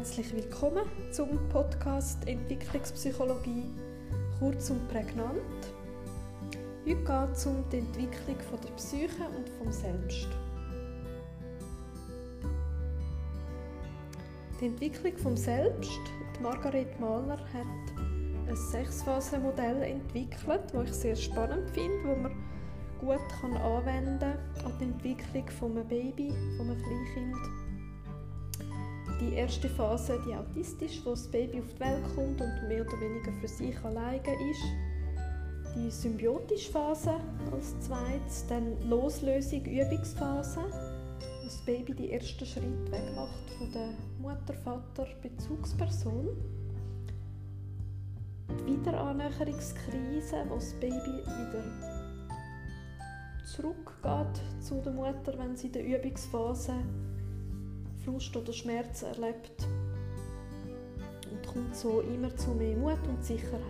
Herzlich willkommen zum Podcast Entwicklungspsychologie, kurz und prägnant. Heute geht es um die Entwicklung der Psyche und vom Selbst. Die Entwicklung vom Selbst. Die Margaret Mahler hat ein Sechsphasenmodell entwickelt, das ich sehr spannend finde, wo man gut kann an die Entwicklung von einem Baby, von einem Kleinkind die erste Phase, die autistisch, wo das Baby auf die Welt kommt und mehr oder weniger für sich alleine ist. Die symbiotische Phase als zweites, dann Loslösung, Übungsphase, wo das Baby die ersten Schritte wegmacht von der Mutter, Vater, Bezugsperson. Die Wiederannäherungskrise, wo das Baby wieder zurückgeht zu der Mutter, wenn sie in der Übungsphase Frust oder Schmerz erlebt und kommt so immer zu mehr Mut und Sicherheit.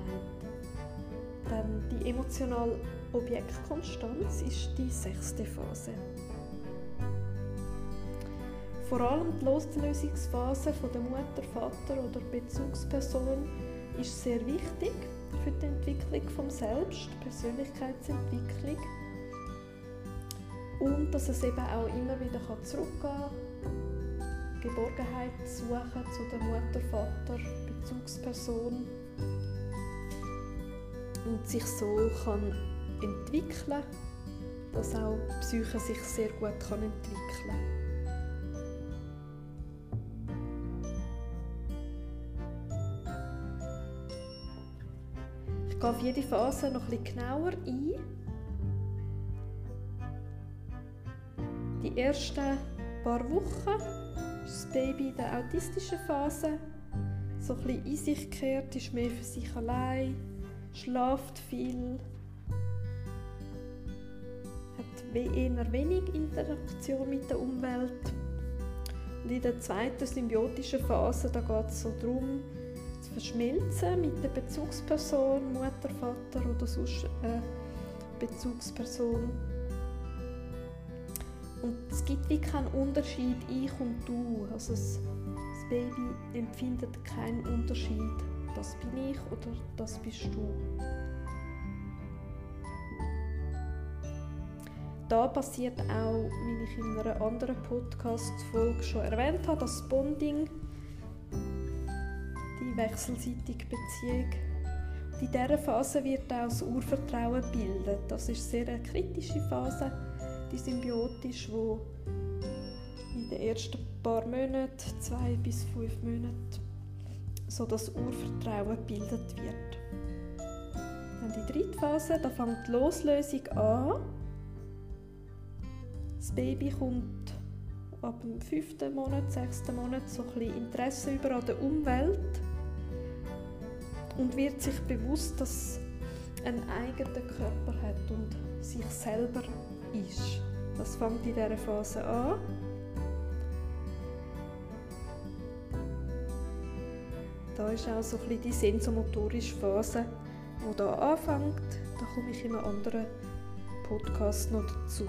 Dann die emotionale Objektkonstanz ist die sechste Phase. Vor allem die Loslösungsphase von der Mutter, Vater oder Bezugsperson ist sehr wichtig für die Entwicklung vom Selbst, Persönlichkeitsentwicklung und dass es eben auch immer wieder zurückgehen kann Geborgenheit suchen zu der Mutter, Vater, Bezugsperson. Und sich so kann entwickeln, dass auch die Psyche sich sehr gut kann entwickeln. Ich gehe auf jede Phase noch etwas genauer ein. Die ersten paar Wochen das Baby in der autistischen Phase so ein bisschen in sich kehrt, ist mehr für sich allein, schlaft viel, hat eher wenig Interaktion mit der Umwelt. Und in der zweiten symbiotischen Phase geht es so darum, zu verschmelzen mit der Bezugsperson, Mutter, Vater oder sonst eine Bezugsperson und es gibt wie keinen Unterschied, ich und du. Also das, das Baby empfindet keinen Unterschied. Das bin ich oder das bist du. Da passiert auch, wie ich in einer anderen Podcast-Folge schon erwähnt habe, das Bonding, die wechselseitige Beziehung. Und in dieser Phase wird auch das Urvertrauen bildet. Das ist sehr eine kritische Phase die symbiotisch, wo in den ersten paar Monaten, zwei bis fünf Monaten, so das Urvertrauen gebildet wird. Dann die dritte Phase, da fängt die Loslösung an. Das Baby kommt ab dem fünften Monat, sechsten Monat so ein bisschen Interesse über an der Umwelt und wird sich bewusst, dass einen eigenen Körper hat und sich selber ist. Das fängt in dieser Phase an. Da ist auch so ein bisschen die sensomotorische Phase, die hier anfängt. Da komme ich in einem anderen Podcast noch dazu.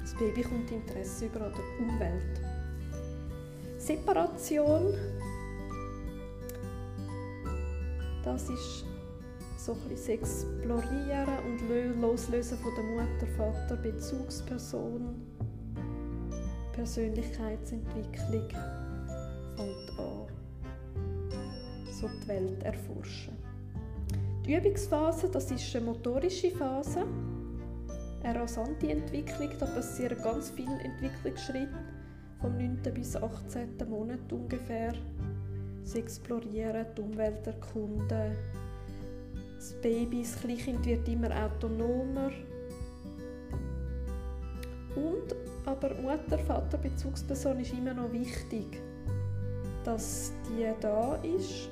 Das Baby kommt Interesse über an der Umwelt. Separation, das ist so ein explorieren und loslösen von der Mutter, Vater, Bezugsperson, Persönlichkeitsentwicklung fängt an. So die Welt erforschen. Die Übungsphase, das ist eine motorische Phase, eine rasante Entwicklung, da passieren ganz viele Entwicklungsschritte vom 9. bis 18. Monat ungefähr. Sie explorieren, die Umwelt erkunden, das Baby, das Kleinkind wird immer autonomer. Und aber Mutter, Vater, Bezugsperson ist immer noch wichtig, dass die da ist.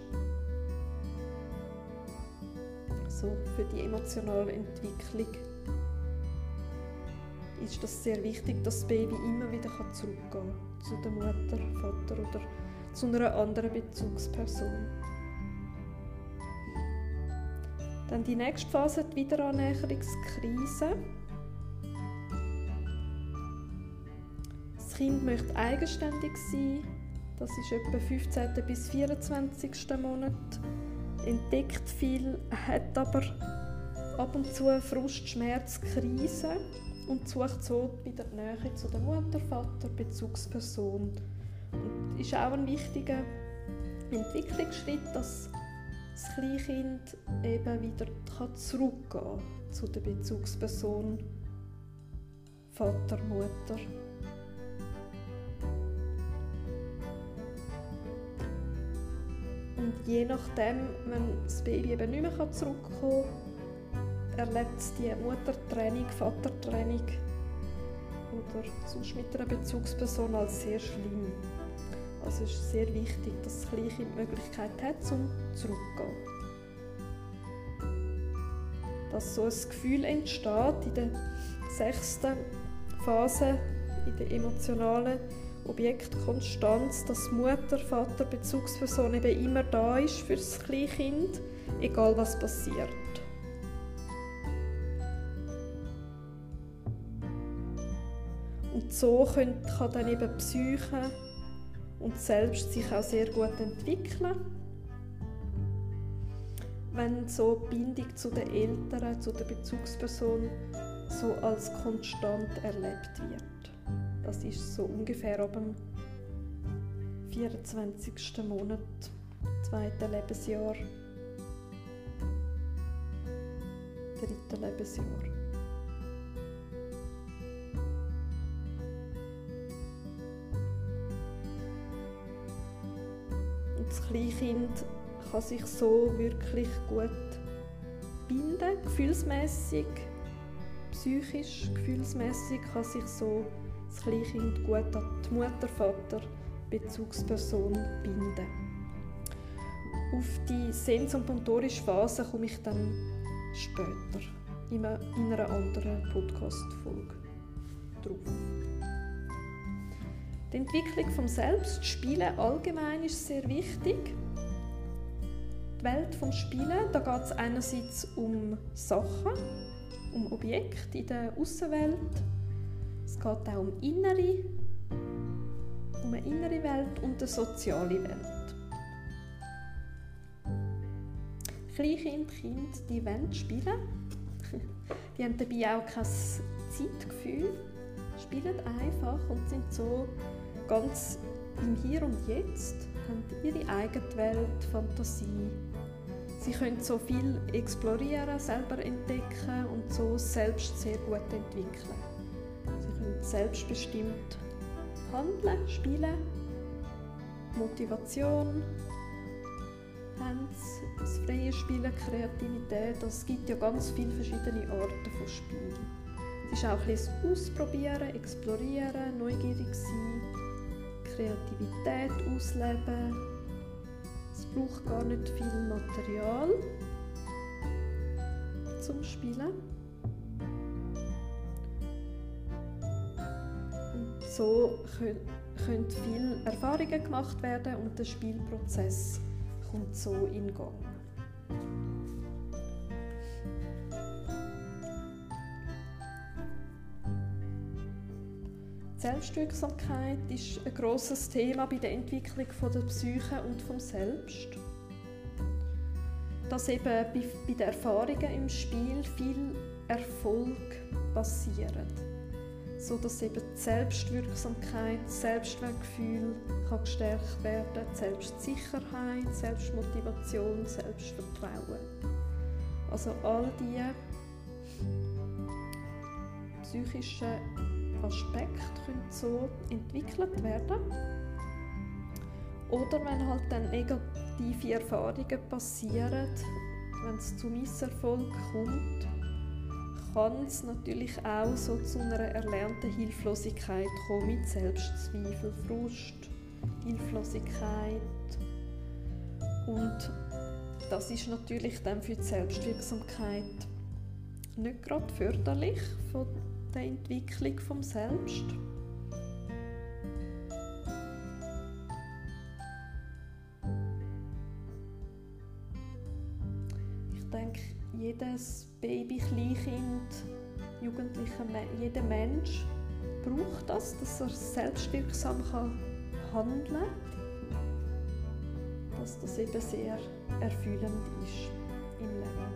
So für die emotionale Entwicklung ist das sehr wichtig, dass das Baby immer wieder zurückgehen kann zu der Mutter, Vater oder zu einer anderen Bezugsperson. Dann die nächste Phase, die Wiederannäherungskrise. Das Kind möchte eigenständig sein. Das ist etwa 15. bis 24. Monat. Entdeckt viel, hat aber ab und zu Frust, Schmerz, Krise und sucht so wieder die Nähe zu der Mutter, Vater, Bezugsperson. Und ist auch ein wichtiger Entwicklungsschritt, dass das Kleinkind eben wieder zurückgehen kann zu der Bezugsperson Vater, Mutter. Und je nachdem, wenn das Baby eben nicht mehr zurückkommen kann, erlebt es die Muttertraining, Vatertraining oder sonst mit einer Bezugsperson als sehr schlimm. Also es ist sehr wichtig, dass das Kleinkind die Möglichkeit hat, zum zurückzugehen. Dass so ein Gefühl entsteht in der sechsten Phase, in der emotionalen Objektkonstanz, dass Mutter, Vater, Bezugsperson eben immer da ist für das Kleinkind, egal was passiert. Und so kann dann eben Psyche und selbst sich auch sehr gut entwickeln, wenn so die Bindung zu den Eltern, zu der Bezugsperson so als konstant erlebt wird. Das ist so ungefähr ab dem 24. Monat, zweiten Lebensjahr, dritten Lebensjahr. Das Kleinkind kann sich so wirklich gut binden, gefühlsmäßig, psychisch, gefühlsmäßig kann sich so das Kleinkind gut an die Mutter, Vater, Bezugsperson binden. Auf die sens- und motorische Phase komme ich dann später in einer anderen Podcast-Folge drauf. Die Entwicklung vom Selbst, Spielen allgemein ist sehr wichtig. Die Welt vom Spielen, da geht es einerseits um Sachen, um Objekte in der Außenwelt, es geht auch um innere, um eine innere Welt und eine soziale Welt. Kleinkind, Kind, die wollen spielen. Die haben dabei auch kein Zeitgefühl, spielen einfach und sind so ganz im Hier und Jetzt, haben ihre eigene Welt, Fantasie. Sie können so viel explorieren, selber entdecken und so selbst sehr gut entwickeln selbstbestimmt handeln, spielen, Motivation, haben das freie Spielen, Kreativität. Es gibt ja ganz viele verschiedene Arten von Spielen. Es ist auch ein Ausprobieren, Explorieren, neugierig sein, Kreativität ausleben. Es braucht gar nicht viel Material zum Spielen. so können viele Erfahrungen gemacht werden und der Spielprozess kommt so in Gang. Selbstwirksamkeit ist ein großes Thema bei der Entwicklung der Psyche und vom Selbst. Dass eben bei den Erfahrungen im Spiel viel Erfolg passiert so dass eben die Selbstwirksamkeit, das Selbstwertgefühl kann gestärkt werden, Selbstsicherheit, Selbstmotivation, Selbstvertrauen. Also all diese psychischen Aspekte können so entwickelt werden. Oder wenn halt dann negative Erfahrungen passieren, wenn es zu Misserfolg kommt, kann es natürlich auch so zu einer erlernten Hilflosigkeit kommen mit Selbstzweifel, Frust, Hilflosigkeit. Und das ist natürlich dann für die Selbstwirksamkeit nicht gerade förderlich der Entwicklung vom Selbst. Ich denke, jedes Baby, Kleinkind, Jugendlicher, jeder Mensch braucht das, dass er selbstwirksam handeln kann, dass das eben sehr erfüllend ist im Leben.